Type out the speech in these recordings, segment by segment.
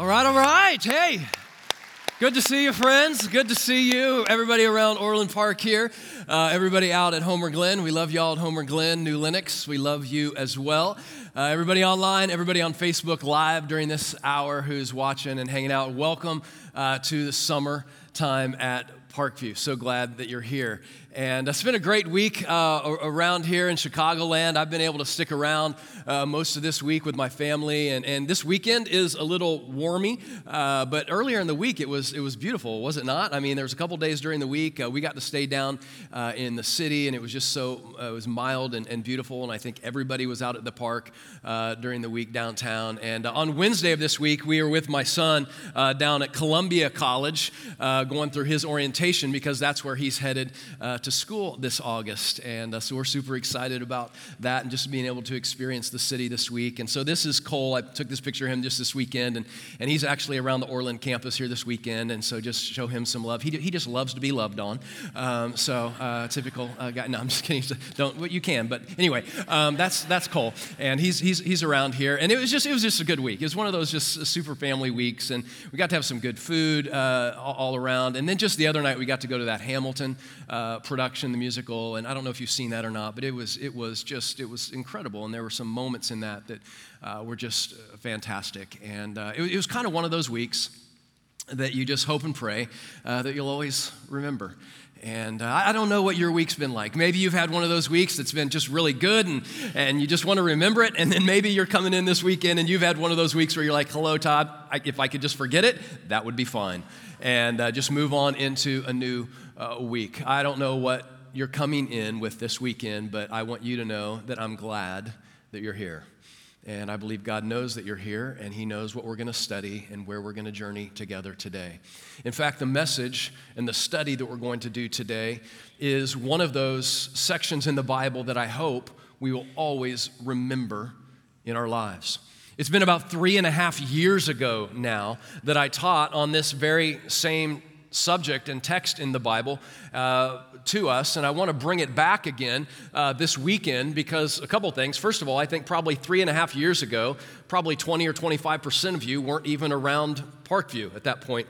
All right, all right. Hey, good to see you, friends. Good to see you. Everybody around Orland Park here. Uh, everybody out at Homer Glen. We love y'all at Homer Glen, New Lenox. We love you as well. Uh, everybody online, everybody on Facebook Live during this hour who's watching and hanging out, welcome uh, to the summer time at Parkview. So glad that you're here. And it's been a great week uh, around here in Chicagoland. I've been able to stick around uh, most of this week with my family, and, and this weekend is a little warmy. Uh, but earlier in the week, it was it was beautiful, was it not? I mean, there was a couple days during the week uh, we got to stay down uh, in the city, and it was just so uh, it was mild and, and, beautiful. And I think everybody was out at the park during the week downtown. And on Wednesday of this week, we were with my son down at Columbia College, going through his orientation because that's where he's headed to school this August. And uh, so we're super excited about that and just being able to experience the city this week. And so this is Cole. I took this picture of him just this weekend, and, and he's actually around the Orland campus here this weekend. And so just show him some love. He, he just loves to be loved on. Um, so uh, typical uh, guy. No, I'm just kidding. Don't, well, you can. But anyway, um, that's, that's Cole. And he's, he's, he's around here. And it was, just, it was just a good week. It was one of those just super family weeks. And we got to have some good food uh, all, all, around. And then just the other night, we got to go to that Hamilton uh, production, the musical, and I don't know if you've seen that or not, but it was it was just it was incredible, and there were some moments in that that uh, were just uh, fantastic, and uh, it, it, was kind of one of those weeks that you just hope and pray uh, that you'll always remember. And uh, I don't know what your week's been like. Maybe you've had one of those weeks that's been just really good and, and you just want to remember it. And then maybe you're coming in this weekend and you've had one of those weeks where you're like, hello, Todd, I, if I could just forget it, that would be fine. And uh, just move on into a new uh, week. I don't know what you're coming in with this weekend, but I want you to know that I'm glad that you're here. And I believe God knows that you're here, and He knows what we're going to study and where we're going to journey together today. In fact, the message and the study that we're going to do today is one of those sections in the Bible that I hope we will always remember in our lives. It's been about three and a half years ago now that I taught on this very same subject and text in the Bible uh, to us, and I want to bring it back again uh, this weekend because a couple things. First of all, I think probably three and a half years ago, probably 20 or 25 percent of you weren't even around Parkview at that point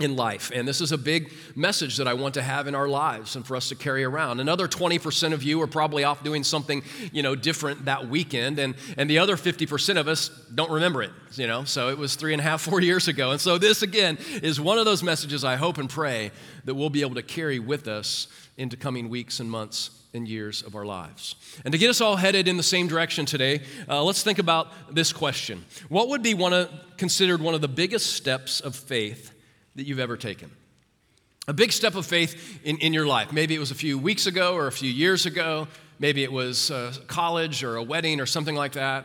in life. And this is a big message that I want to have in our lives and for us to carry around. Another 20% of you are probably off doing something, you know, different that weekend. And, and the other 50% of us don't remember it, you know. So it was three and a half, four years ago. And so this, again, is one of those messages I hope and pray that we'll be able to carry with us into coming weeks and months and years of our lives. And to get us all headed in the same direction today, uh, let's think about this question What would be one of, considered one of the biggest steps of faith that you've ever taken. A big step of faith in, in your life. Maybe it was a few weeks ago or a few years ago. Maybe it was uh, college or a wedding or something like that.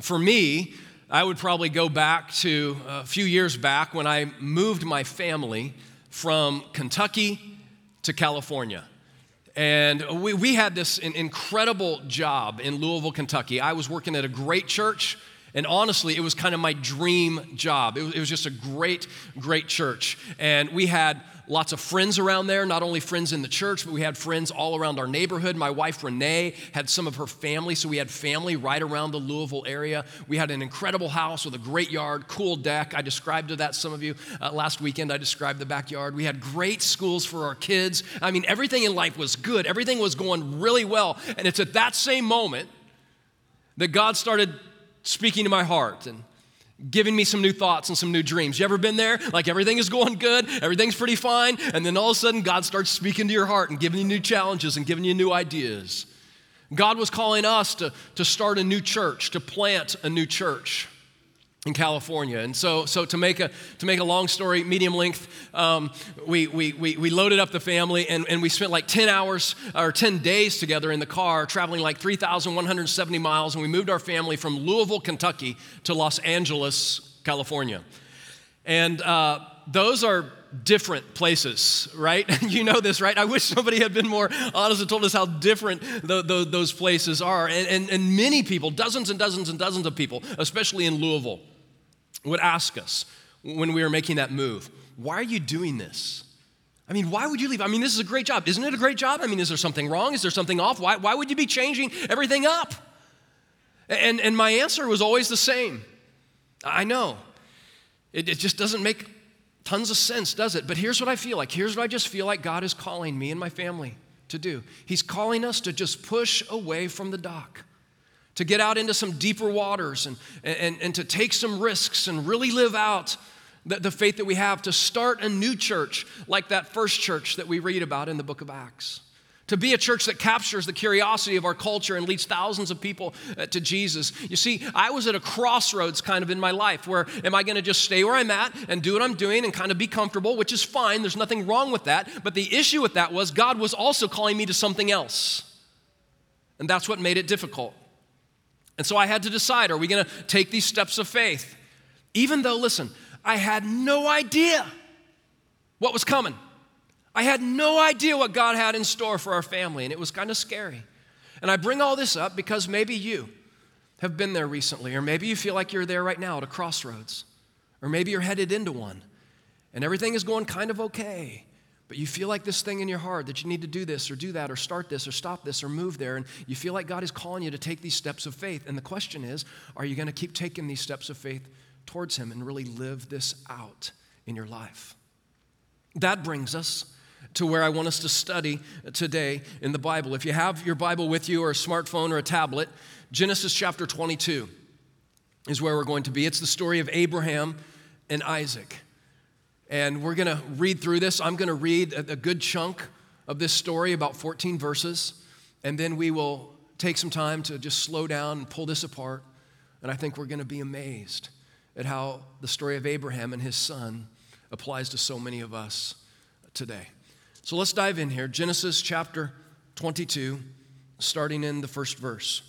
For me, I would probably go back to a few years back when I moved my family from Kentucky to California. And we, we had this incredible job in Louisville, Kentucky. I was working at a great church and honestly, it was kind of my dream job. It was, it was just a great, great church. And we had lots of friends around there, not only friends in the church, but we had friends all around our neighborhood. My wife Renee had some of her family, so we had family right around the Louisville area. We had an incredible house with a great yard, cool deck. I described to that some of you uh, last weekend. I described the backyard. We had great schools for our kids. I mean, everything in life was good, everything was going really well. And it's at that same moment that God started speaking to my heart and giving me some new thoughts and some new dreams. You ever been there? Like everything is going good, everything's pretty fine, and then all of a sudden God starts speaking to your heart and giving you new challenges and giving you new ideas. God was calling us to, to start a new church, to plant a new church in California. And so, so to, make a, to make a long story medium length, um, we, we, we, we, loaded up the family and, and we spent like 10 hours or 10 days together in the car, traveling like 3,170 miles. And we moved our family from Louisville, Kentucky to Los Angeles, California. And uh, those are different places, right? you know this, right? I wish somebody had been more honest and told us how different the, the, those places are. And, and, and many people, dozens and dozens and dozens of people, especially in Louisville, would ask us when we were making that move, why are you doing this? I mean, why would you leave? I mean, this is a great job. Isn't it a great job? I mean, is there something wrong? Is there something off? Why, why would you be changing everything up? And, and my answer was always the same I know. It, it just doesn't make tons of sense, does it? But here's what I feel like. Here's what I just feel like God is calling me and my family to do. He's calling us to just push away from the dock, to get out into some deeper waters and, and, and to take some risks and really live out the, the faith that we have, to start a new church like that first church that we read about in the book of Acts to be a church that captures the curiosity of our culture and leads thousands of people uh, to Jesus. You see, I was at a crossroads kind of in my life where am I going to just stay where I'm at and do what I'm doing and kind of be comfortable, which is fine. There's nothing wrong with that. But the issue with that was God was also calling me to something else. And that's what made it difficult. And so I had to decide are we going to take these steps of faith? Even though, listen, I had no idea what was coming. I had no idea what God had in store for our family, and it was kind of scary. And I bring all this up because maybe you have been there recently, or maybe you feel like you're there right now at a crossroads, or maybe you're headed into one, and everything is going kind of okay. But you feel like this thing in your heart that you need to do this or do that or start this or stop this or move there. And you feel like God is calling you to take these steps of faith. And the question is are you going to keep taking these steps of faith towards Him and really live this out in your life? That brings us to where I want us to study today in the Bible. If you have your Bible with you, or a smartphone, or a tablet, Genesis chapter 22 is where we're going to be. It's the story of Abraham and Isaac. And we're going to read through this. I'm going to read a, good chunk of this story, about 14 verses, and then we will take some time to just slow down and pull this apart. And I think we're going to be amazed at how the story of Abraham and his son applies to so many of us today. So let's dive in here. Genesis chapter 22, starting in the first verse.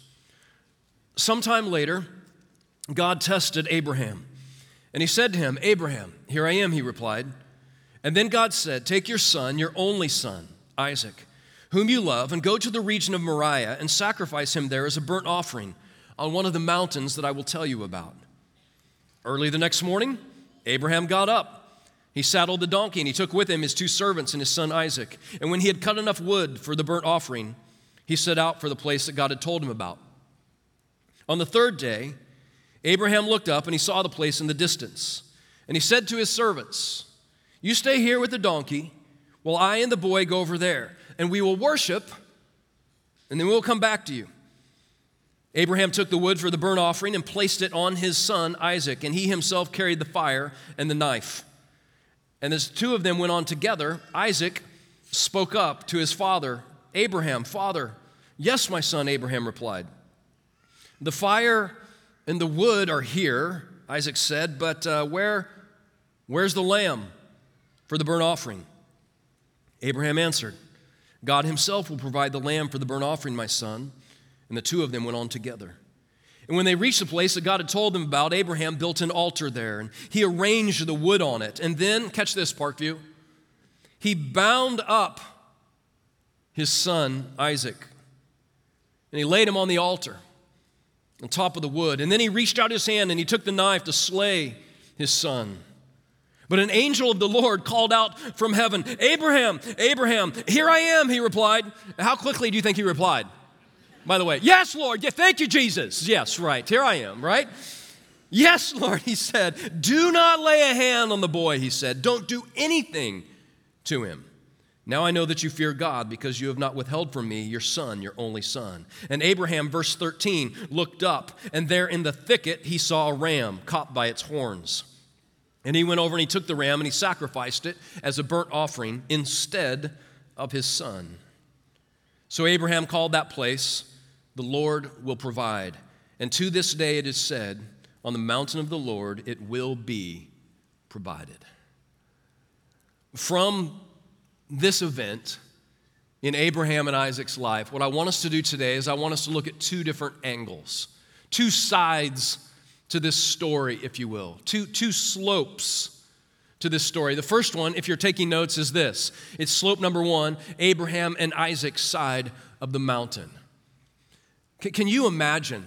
Sometime later, God tested Abraham, and he said to him, Abraham, here I am, he replied. And then God said, Take your son, your only son, Isaac, whom you love, and go to the region of Moriah and sacrifice him there as a burnt offering on one of the mountains that I will tell you about. Early the next morning, Abraham got up he saddled the donkey and he took with him his two servants and his son Isaac. And when he had cut enough wood for the burnt offering, he set out for the place that God had told him about. On the third day, Abraham looked up and he saw the place in the distance. And he said to his servants, You stay here with the donkey while I and the boy go over there, and we will worship, and then we'll come back to you. Abraham took the wood for the burnt offering and placed it on his son Isaac, and he himself carried the fire and the knife. And as two of them went on together, Isaac spoke up to his father, Abraham, Father, yes, my son, Abraham replied. The fire and the wood are here, Isaac said, but uh, where, where's the lamb for the burnt offering? Abraham answered, God himself will provide the lamb for the burnt offering, my son. And the two of them went on together. And when they reached the place that God had told them about, Abraham built an altar there and he arranged the wood on it. And then, catch this, Parkview, he bound up his son Isaac and he laid him on the altar on top of the wood. And then he reached out his hand and he took the knife to slay his son. But an angel of the Lord called out from heaven, Abraham, Abraham, here I am, he replied. How quickly do you think he replied? by the way. Yes, Lord. Yeah, thank you, Jesus. Yes, right. Here I am, right? Yes, Lord, he said. Do not lay a hand on the boy, he said. Don't do anything to him. Now I know that you fear God because you have not withheld from me your son, your only son. And Abraham, verse 13, looked up, and there in the thicket he saw a ram caught by its horns. And he went over and he took the ram and he sacrificed it as a burnt offering instead of his son. So Abraham called that place the Lord will provide. And to this day it is said, On the mountain of the Lord it will be provided. From this event in Abraham and Isaac's life, what I want us to do today is I want us to look at two different angles, two sides to this story, if you will, two, two slopes to this story. The first one, if you're taking notes, is this it's slope number one Abraham and Isaac's side of the mountain. Can you imagine,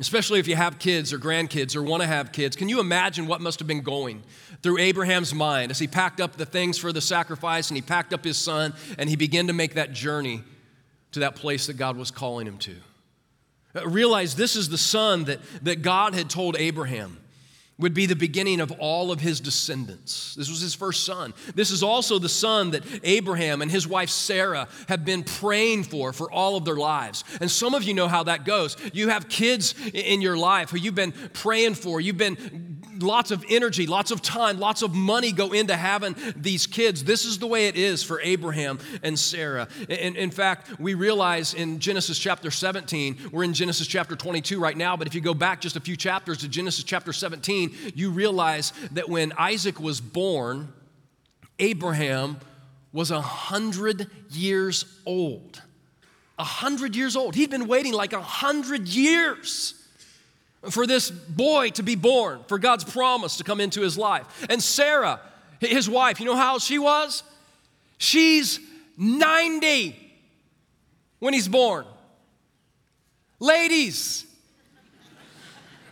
especially if you have kids or grandkids or want to have kids, can you imagine what must have been going through Abraham's mind as he packed up the things for the sacrifice and he packed up his son and he began to make that journey to that place that God was calling him to? Uh, realize this is the son that, that God had told Abraham would be the beginning of all of his descendants. This was his first son. This is also the son that Abraham and his wife Sarah have been praying for for all of their lives. And some of you know how that goes. You have kids in your life who you've been praying for. You've been lots of energy, lots of time, lots of money go into having these kids. This is the way it is for Abraham and Sarah. And in fact, we realize in Genesis chapter 17, we're in Genesis chapter 22 right now, but if you go back just a few chapters to Genesis chapter 17, you realize that when Isaac was born, Abraham was a hundred years old. A hundred years old. He'd been waiting like a hundred years for this boy to be born, for God's promise to come into his life. And Sarah, his wife, you know how she was? She's 90 when he's born. Ladies,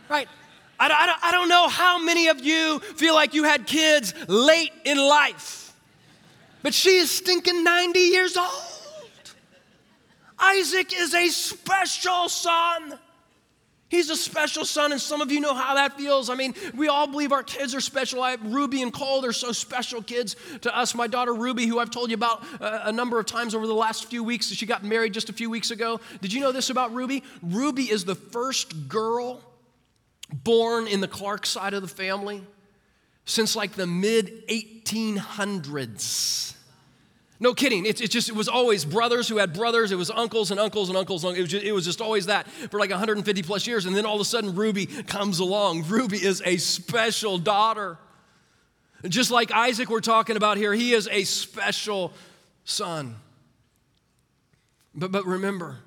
right? I, I, I don't know how many of you feel like you had kids late in life, but she is stinking 90 years old. Isaac is a special son. He's a special son, and some of you know how that feels. I mean, we all believe our kids are special. I, Ruby and Cole are so special kids to us. My daughter Ruby, who I've told you about a, a number of times over the last few weeks, she got married just a few weeks ago. Did you know this about Ruby? Ruby is the first girl born in the Clark side of the family since like the mid 1800s. No kidding. It's, just, it was always brothers who had brothers. It was uncles and uncles and uncles. It was, just, it was just always that for like 150 plus years. And then all of a sudden, Ruby comes along. Ruby is a special daughter. Just like Isaac, we're talking about here, he is a special son. But, but remember,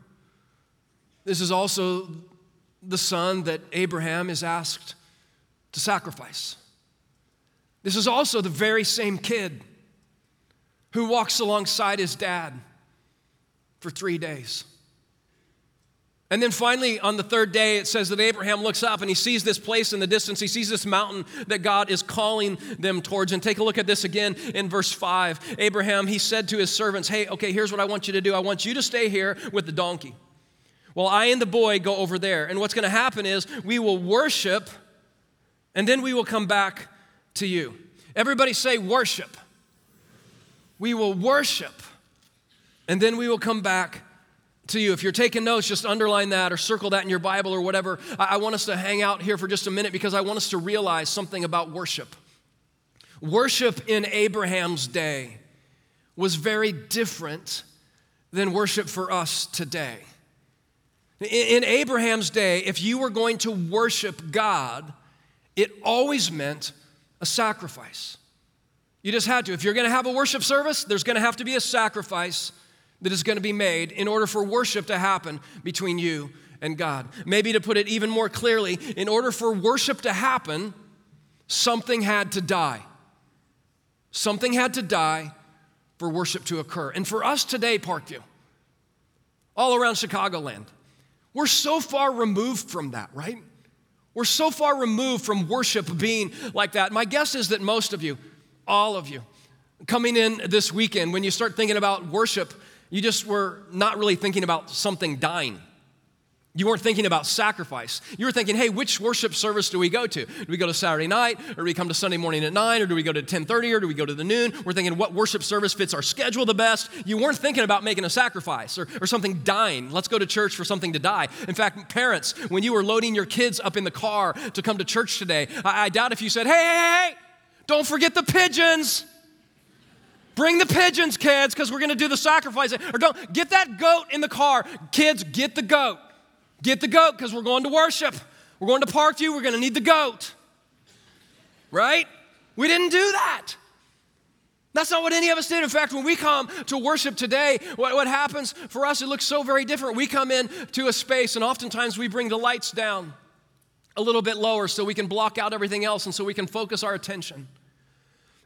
this is also the son that Abraham is asked to sacrifice. This is also the very same kid who walks alongside his dad for three days. And then finally, on the third day, it says that Abraham looks up and he sees this place in the distance. He sees this mountain that God is calling them towards. And take a look at this again in verse 5. Abraham, he said to his servants, Hey, okay, here's what I want you to do. I want you to stay here with the donkey while I and the boy go over there. And what's going to happen is we will worship and then we will come back to you. Everybody say, Worship. We will worship, and then we will come back to you. If you're taking notes, just underline that or circle that in your Bible or whatever. I, want us to hang out here for just a minute because I want us to realize something about worship. Worship in Abraham's day was very different than worship for us today. In, Abraham's day, if you were going to worship God, it always meant a sacrifice. You just had to. If you're going to have a worship service, there's going to have to be a sacrifice that is going to be made in order for worship to happen between you and God. Maybe to put it even more clearly, in order for worship to happen, something had to die. Something had to die for worship to occur. And for us today, Parkview, all around Chicagoland, we're so far removed from that, right? We're so far removed from worship being like that. My guess is that most of you, all of you. Coming in this weekend, when you start thinking about worship, you just were not really thinking about something dying. You weren't thinking about sacrifice. You were thinking, hey, which worship service do we go to? Do we go to Saturday night, or do we come to Sunday morning at 9, or do we go to 10:30, or do we go to the noon? We're thinking what worship service fits our schedule the best. You weren't thinking about making a sacrifice or, or something dying. Let's go to church for something to die. In fact, parents, when you were loading your kids up in the car to come to church today, I, I doubt if you said, hey, hey, hey, don't forget the pigeons. Bring the pigeons, kids, because we're going to do the sacrifice. Or don't get that goat in the car. Kids, get the goat. Get the goat because we're going to worship. We're going to Parkview. We're going to need the goat. Right? We didn't do that. That's not what any of us did. In fact, when we come to worship today, what, what happens for us, it looks so very different. We come in to a space, and oftentimes we bring the lights down a little bit lower so we can block out everything else and so we can focus our attention.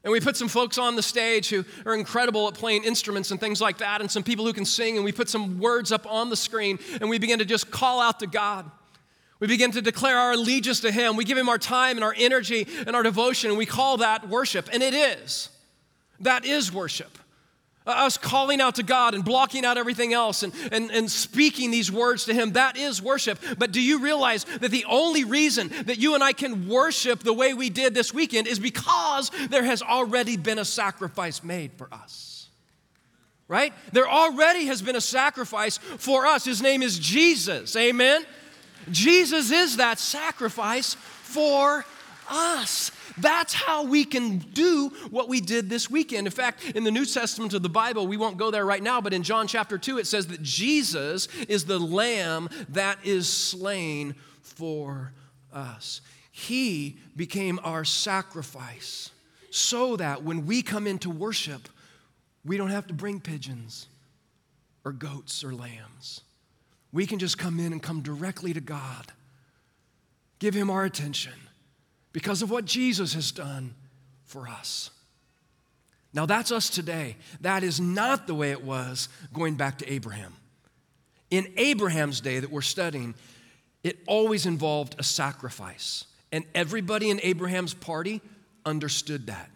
And we put some folks on the stage who are incredible at playing instruments and things like that, and some people who can sing, and we put some words up on the screen, and we begin to just call out to God. We begin to declare our allegiance to Him. We give Him our time and our energy and our devotion, and we call that worship. And it is. That is worship. Uh, us calling out to God and blocking out everything else and, and, and speaking these words to Him, that is worship. But do you realize that the only reason that you and I can worship the way we did this weekend is because there has already been a sacrifice made for us? Right? There already has been a sacrifice for us. His name is Jesus. Amen? Jesus is that sacrifice for us. That's how we can do what we did this weekend. In fact, in the New Testament of the Bible, we won't go there right now, but in John chapter 2, it says that Jesus is the lamb that is slain for us. He became our sacrifice so that when we come into worship, we don't have to bring pigeons or goats or lambs. We can just come in and come directly to God, give Him our attention because of what Jesus has done for us. Now, that's us today. That is not the way it was going back to Abraham. In Abraham's day that we're studying, it always involved a sacrifice. And everybody in Abraham's party understood that.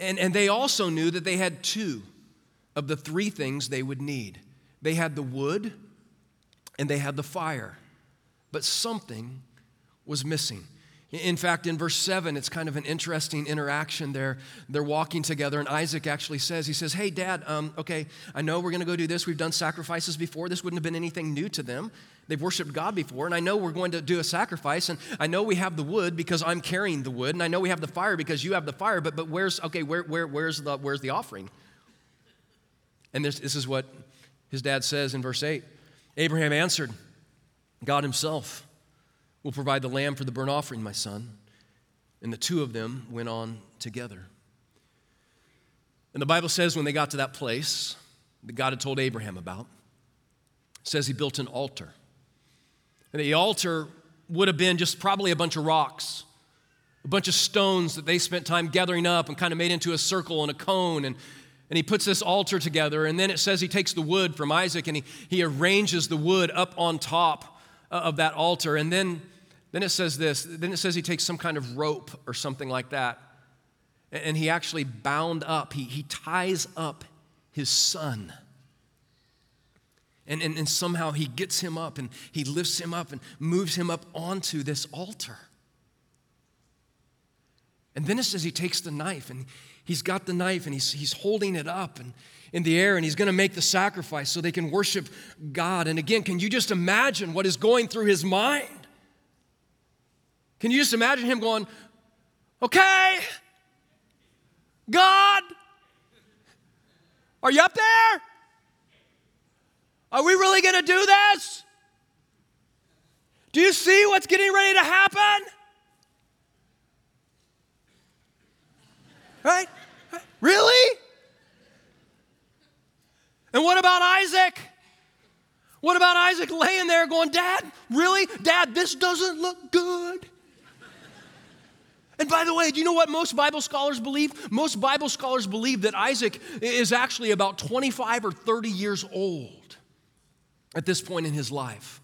And, and they also knew that they had two of the three things they would need they had the wood and they had the fire. But something was missing. In fact, in verse 7, it's kind of an interesting interaction there. They're walking together, and Isaac actually says, He says, Hey, Dad, um, okay, I know we're going to go do this. We've done sacrifices before. This wouldn't have been anything new to them. They've worshiped God before, and I know we're going to do a sacrifice, and I know we have the wood because I'm carrying the wood, and I know we have the fire because you have the fire, but, but where's, okay, where, where, where's, the, where's the offering? And this, this is what his dad says in verse 8 Abraham answered, God himself will provide the lamb for the burnt offering, my son. And the two of them went on together. And the Bible says when they got to that place that God had told Abraham about, says he built an altar. And the altar would have been just probably a bunch of rocks, a bunch of stones that they spent time gathering up and kind of made into a circle and a cone. And, and he puts this altar together. And then it says he takes the wood from Isaac and he, he arranges the wood up on top uh, of that altar. And then, then it says this then it says he takes some kind of rope or something like that. And he actually bound up, he, he ties up his son. And, and, and somehow he gets him up and he lifts him up and moves him up onto this altar. And then it says he takes the knife and he's got the knife and he's, he's holding it up and in the air and he's going to make the sacrifice so they can worship God. And again, can you just imagine what is going through his mind? Can you just imagine him going, okay, God, are you up there? Are we really going to do this? Do you see what's getting ready to happen? Right? Really? And what about Isaac? What about Isaac laying there going, Dad, really? Dad, this doesn't look good. And by the way, do you know what most Bible scholars believe? Most Bible scholars believe that Isaac is actually about 25 or 30 years old at this point in his life.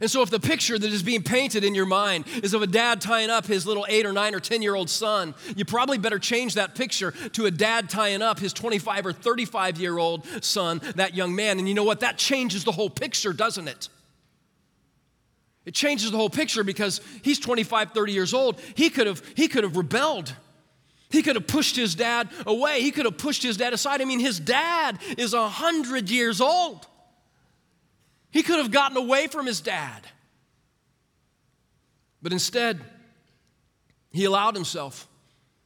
And so, if the picture that is being painted in your mind is of a dad tying up his little eight or nine or 10 year old son, you probably better change that picture to a dad tying up his 25 or 35 year old son, that young man. And you know what? That changes the whole picture, doesn't it? It changes the whole picture because he's 25, 30 years old. He could have, he could have rebelled. He could have pushed his dad away. He could have pushed his dad aside. I mean, his dad is 100 years old. He could have gotten away from his dad. But instead, he allowed himself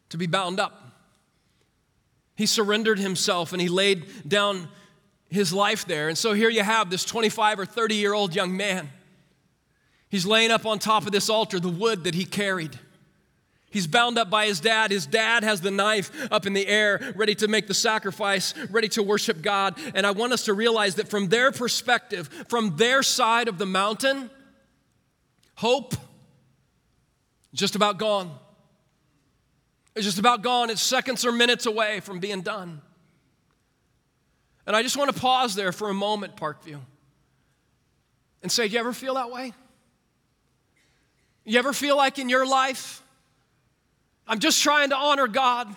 to be bound up. He surrendered himself and he laid down his life there. And so here you have this 25 or 30 year old young man. He's laying up on top of this altar the wood that he carried. He's bound up by his dad. His dad has the knife up in the air, ready to make the sacrifice, ready to worship God. And I want us to realize that from their perspective, from their side of the mountain, hope just about gone. It's just about gone. It's seconds or minutes away from being done. And I just want to pause there for a moment, Parkview, and say, Do you ever feel that way? You ever feel like in your life, I'm just trying to honor God.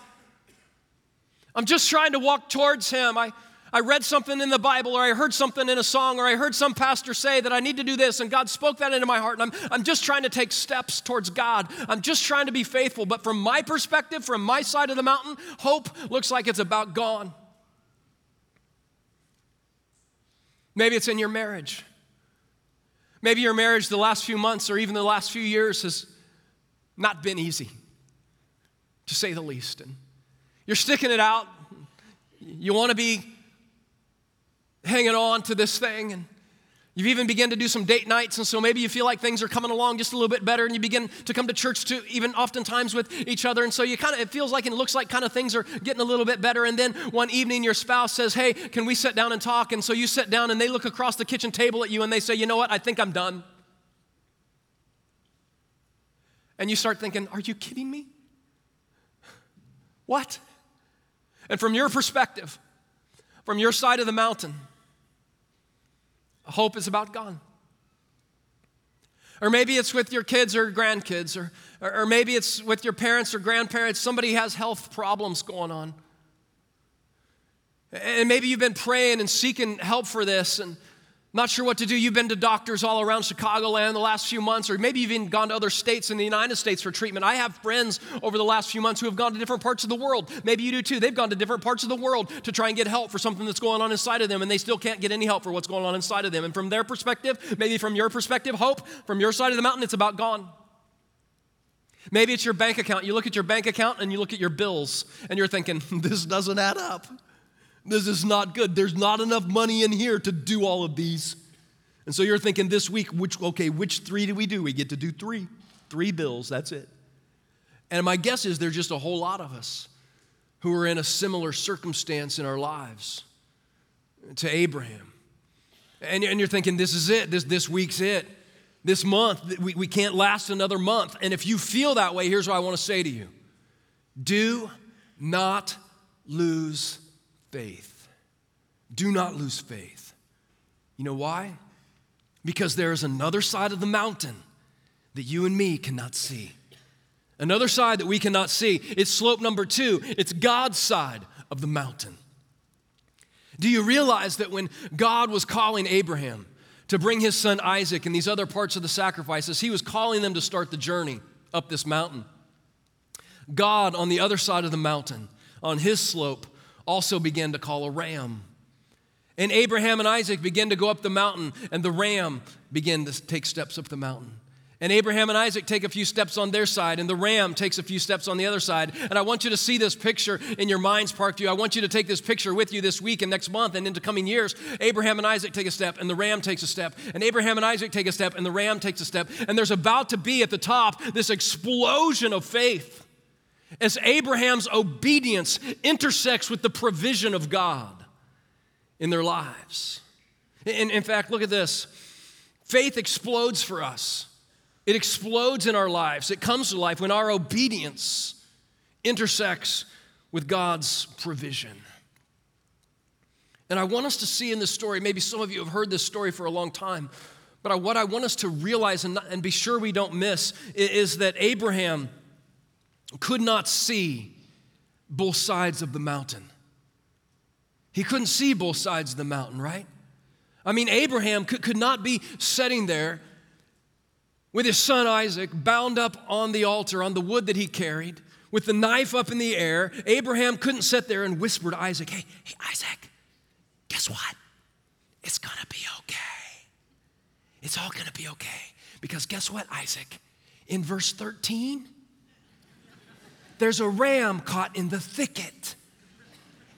I'm just trying to walk towards Him. I, I read something in the Bible, or I heard something in a song, or I heard some pastor say that I need to do this, and God spoke that into my heart, and I'm, I'm just trying to take steps towards God. I'm just trying to be faithful. But from my perspective, from my side of the mountain, hope looks like it's about gone. Maybe it's in your marriage. Maybe your marriage the last few months or even the last few years has not been easy, to say the least. And you're sticking it out. You want to be hanging on to this thing and You've even begun to do some date nights, and so maybe you feel like things are coming along just a little bit better, and you begin to come to church to even oftentimes with each other, and so you kind of it feels like and it looks like kind of things are getting a little bit better. And then one evening, your spouse says, "Hey, can we sit down and talk?" And so you sit down, and they look across the kitchen table at you, and they say, "You know what? I think I'm done." And you start thinking, "Are you kidding me? What?" And from your perspective, from your side of the mountain hope is about gone. Or maybe it's with your kids or grandkids, or, or, or, maybe it's with your parents or grandparents. Somebody has health problems going on. And maybe you've been praying and seeking help for this, and not sure what to do. You've been to doctors all around Chicagoland the last few months, or maybe you've even gone to other states in the United States for treatment. I have friends over the last few months who have gone to different parts of the world. Maybe you do too. They've gone to different parts of the world to try and get help for something that's going on inside of them, and they still can't get any help for what's going on inside of them. And from their perspective, maybe from your perspective, hope, from your side of the mountain, it's about gone. Maybe it's your bank account. You look at your bank account and you look at your bills, and you're thinking, this doesn't add up. This is not good. There's not enough money in here to do all of these. And so you're thinking this week, which, okay, which three do we do? We get to do three. Three bills, that's it. And my guess is there's just a whole lot of us who are in a similar circumstance in our lives to Abraham. And, you're thinking, this is it, this, this week's it. This month, we, we can't last another month. And if you feel that way, here's what I want to say to you do not lose faith. Do not lose faith. You know why? Because there is another side of the mountain that you and me cannot see. Another side that we cannot see. It's slope number two, it's God's side of the mountain. Do you realize that when God was calling Abraham to bring his son Isaac and these other parts of the sacrifices, he was calling them to start the journey up this mountain? God, on the other side of the mountain, on his slope, also began to call a ram. And Abraham and Isaac began to go up the mountain, and the ram began to take steps up the mountain. And Abraham and Isaac take a few steps on their side, and the ram takes a few steps on the other side. And I want you to see this picture in your mind's park Parkview. I want you to take this picture with you this week and next month and into coming years. Abraham and Isaac take a step, and the ram takes a step. And Abraham and Isaac take a step, and the ram takes a step. And there's about to be at the top this explosion of faith as Abraham's obedience intersects with the provision of God in their lives. In, in fact, look at this faith explodes for us, it explodes in our lives. It comes to life when our obedience intersects with God's provision. And I want us to see in this story, maybe some of you have heard this story for a long time, but what I want us to realize and, and be sure we don't miss is that Abraham could not see both sides of the mountain. He couldn't see both sides of the mountain, right? I mean, Abraham could, could not be sitting there with his son Isaac bound up on the altar on the wood that he carried with the knife up in the air. Abraham couldn't sit there and whisper to Isaac, Hey, hey, Isaac, guess what? It's gonna be okay. It's all gonna be okay. Because guess what, Isaac? In verse 13, there's a ram caught in the thicket.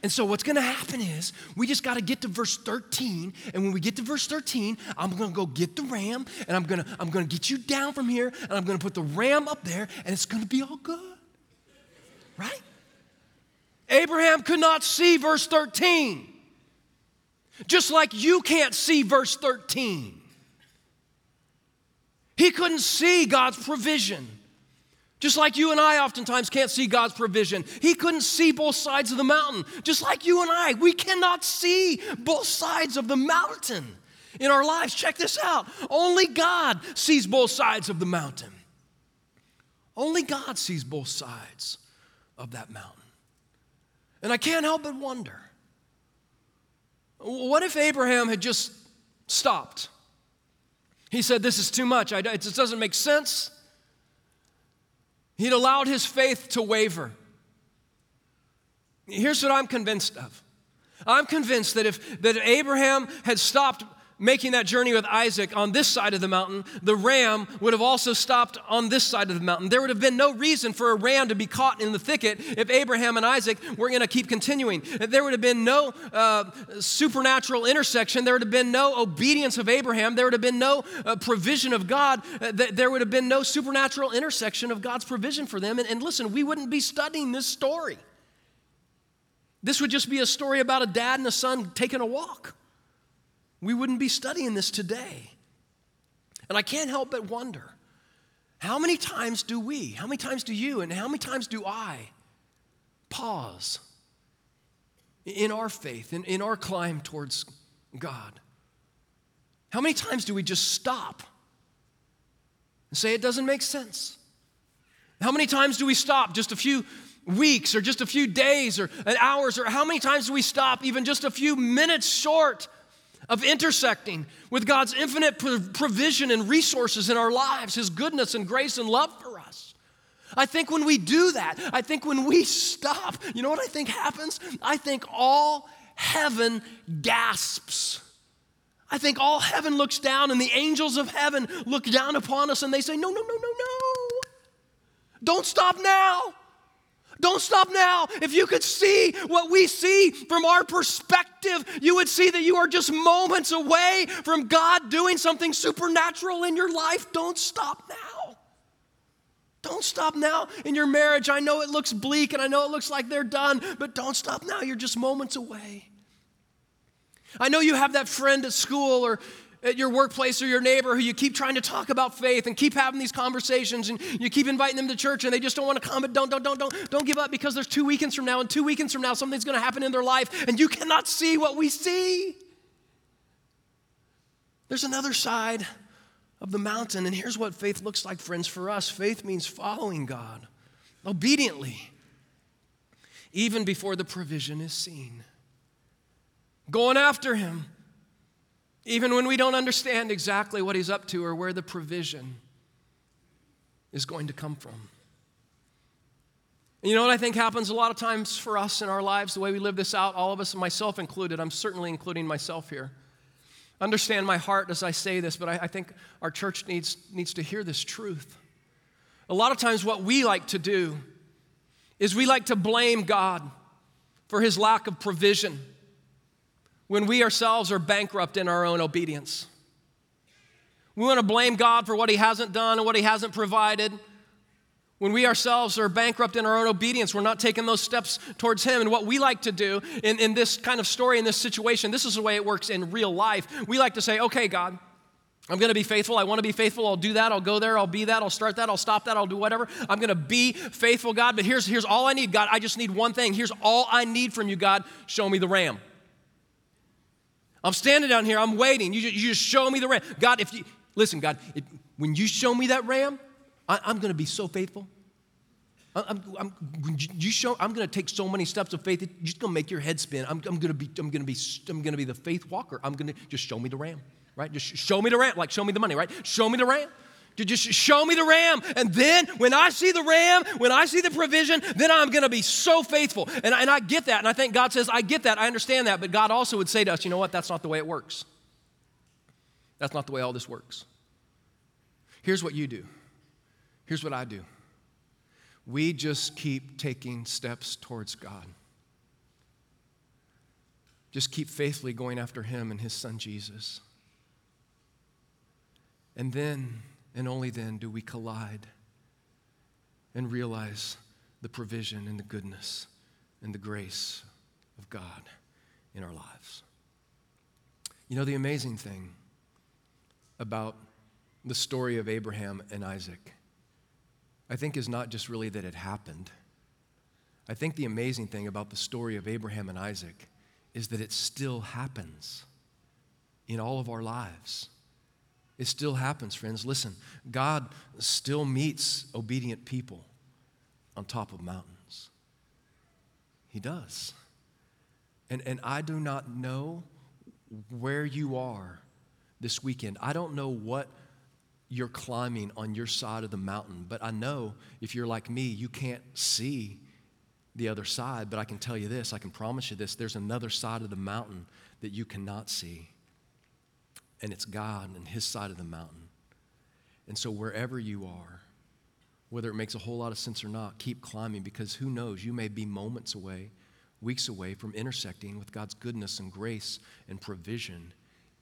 And so what's to happen is we just got to get to verse 13 and when we get to verse 13, I'm to go get the ram and I'm to I'm to get you down from here and I'm to put the ram up there and it's to be all good. Right? Abraham could not see verse 13. Just like you can't see verse 13. He couldn't see God's provision. Just like you and I oftentimes can't see God's provision. He couldn't see both sides of the mountain. Just like you and I, we cannot see both sides of the mountain in our lives. Check this out. Only God sees both sides of the mountain. Only God sees both sides of that mountain. And I can't help but wonder what if Abraham had just stopped? He said, This is too much. it just doesn't make sense. He'd allowed his faith to waver. Here's what I'm convinced of I'm convinced that if that Abraham had stopped making that journey with Isaac on this side of the mountain, the ram would have also stopped on this side of the mountain. There would have been no reason for a ram to be caught in the thicket if Abraham and Isaac were going to keep continuing. There would have been no uh, supernatural intersection. There would have been no obedience of Abraham. There would have been no uh, provision of God. Uh, there would have been no supernatural intersection of God's provision for them. And, and listen, we wouldn't be studying this story. This would just be a story about a dad and a son taking a walk we wouldn't be studying this today. And I can't help but wonder how many times do we, how many times do you, and how many times do I pause in our faith, in, in our climb towards God? How many times do we just stop and say it doesn't make sense? How many times do we stop just a few weeks or just a few days or hours or how many times do we stop even just a few minutes short of intersecting with God's infinite provision and resources in our lives, His goodness and grace and love for us. I think when we do that, I think when we stop, you know what I think happens? I think all heaven gasps. I think all heaven looks down and the angels of heaven look down upon us and they say, No, no, no, no, no. Don't stop now. Don't stop now. If you could see what we see from our perspective, you would see that you are just moments away from God doing something supernatural in your life. Don't stop now. Don't stop now in your marriage. I know it looks bleak and I know it looks like they're done, but don't stop now. You're just moments away. I know you have that friend at school or at your workplace or your neighbor who you keep trying to talk about faith and keep having these conversations and you keep inviting them to church and they just don't want to come but don't don't don't don't don't give up because there's two weekends from now and two weekends from now something's going to happen in their life and you cannot see what we see. There's another side of the mountain and here's what faith looks like friends for us faith means following god obediently even before the provision is seen. Going after him even when we don't understand exactly what He's up to or where the provision is going to come from. You know what I think happens a lot of times for us in our lives, the way we live this out, all of us, myself included, I'm certainly including myself here. Understand my heart as I say this, but I, I think our church needs, needs to hear this truth. A lot of times, what we like to do is we like to blame God for his lack of provision when we ourselves are bankrupt in our own obedience. We want to blame God for what He hasn't done and what He hasn't provided. When we ourselves are bankrupt in our own obedience, we're not taking those steps towards Him. And what we like to do in, in this kind of story, in this situation, this is the way it works in real life. We like to say, okay, God, I'm going to be faithful. I want to be faithful. I'll do that. I'll go there. I'll be that. I'll start that. I'll stop that. I'll do whatever. I'm going to be faithful, God. But here's, here's all I need, God. I just need one thing. Here's all I need from you, God. Show me the ram. I'm standing down here, I'm waiting. You just, you just show me the ram. God, if you, listen, God, if, when you show me that ram, I, am going to be so faithful. I'm, I'm, you show, I'm going to take so many steps of faith, you're just going to make your head spin. I'm, I'm going to be, I'm going to be, I'm going to be the faith walker. I'm going to just show me the ram, right? Just show me the ram, like show me the money, right? Show me the ram to just show me the ram. And then when I see the ram, when I see the provision, then I'm going to be so faithful. And, and I get that. And I think God says, I get that. I understand that. But God also would say to us, you know what? That's not the way it works. That's not the way all this works. Here's what you do. Here's what I do. We just keep taking steps towards God. Just keep faithfully going after Him and His Son Jesus. And then and only then do we collide and realize the provision and the goodness and the grace of God in our lives. You know, the amazing thing about the story of Abraham and Isaac, I think, is not just really that it happened. I think the amazing thing about the story of Abraham and Isaac is that it still happens in all of our lives. It still happens, friends. Listen, God still meets obedient people on top of mountains. He does. And, and I do not know where you are this weekend. I don't know what you're climbing on your side of the mountain, but I know if you're like me, you can't see the other side. But I can tell you this, I can promise you this there's another side of the mountain that you cannot see. And it's God and His side of the mountain. And so, wherever you are, whether it makes a whole lot of sense or not, keep climbing because who knows, you may be moments away, weeks away from intersecting with God's goodness and grace and provision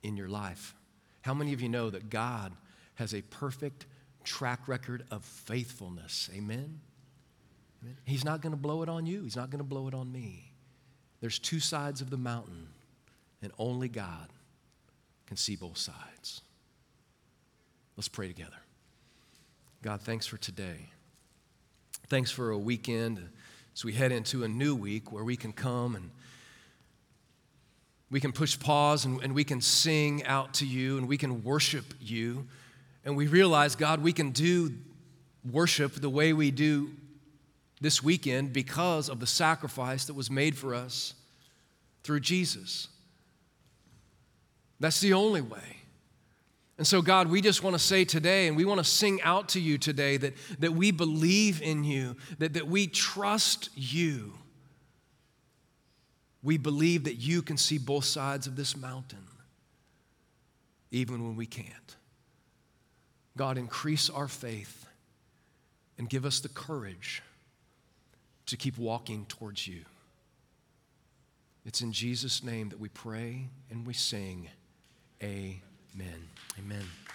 in your life. How many of you know that God has a perfect track record of faithfulness? Amen? Amen. He's not going to blow it on you, He's not going to blow it on me. There's two sides of the mountain, and only God can see both sides. Let's pray together. God, thanks for today. Thanks for a weekend as we head into a new week where we can come and we can push pause and, and we can sing out to you and we can worship you. And we realize, God, we can do worship the way we do this weekend because of the sacrifice that was made for us through Jesus. That's the only way. And so, God, we just want to say today, and we want to sing out to you today that, that we believe in you, that, that we trust you. We believe that you can see both sides of this mountain, even when we can't. God, increase our faith and give us the courage to keep walking towards you. It's in Jesus' name that we pray and we sing. Amen. Amen.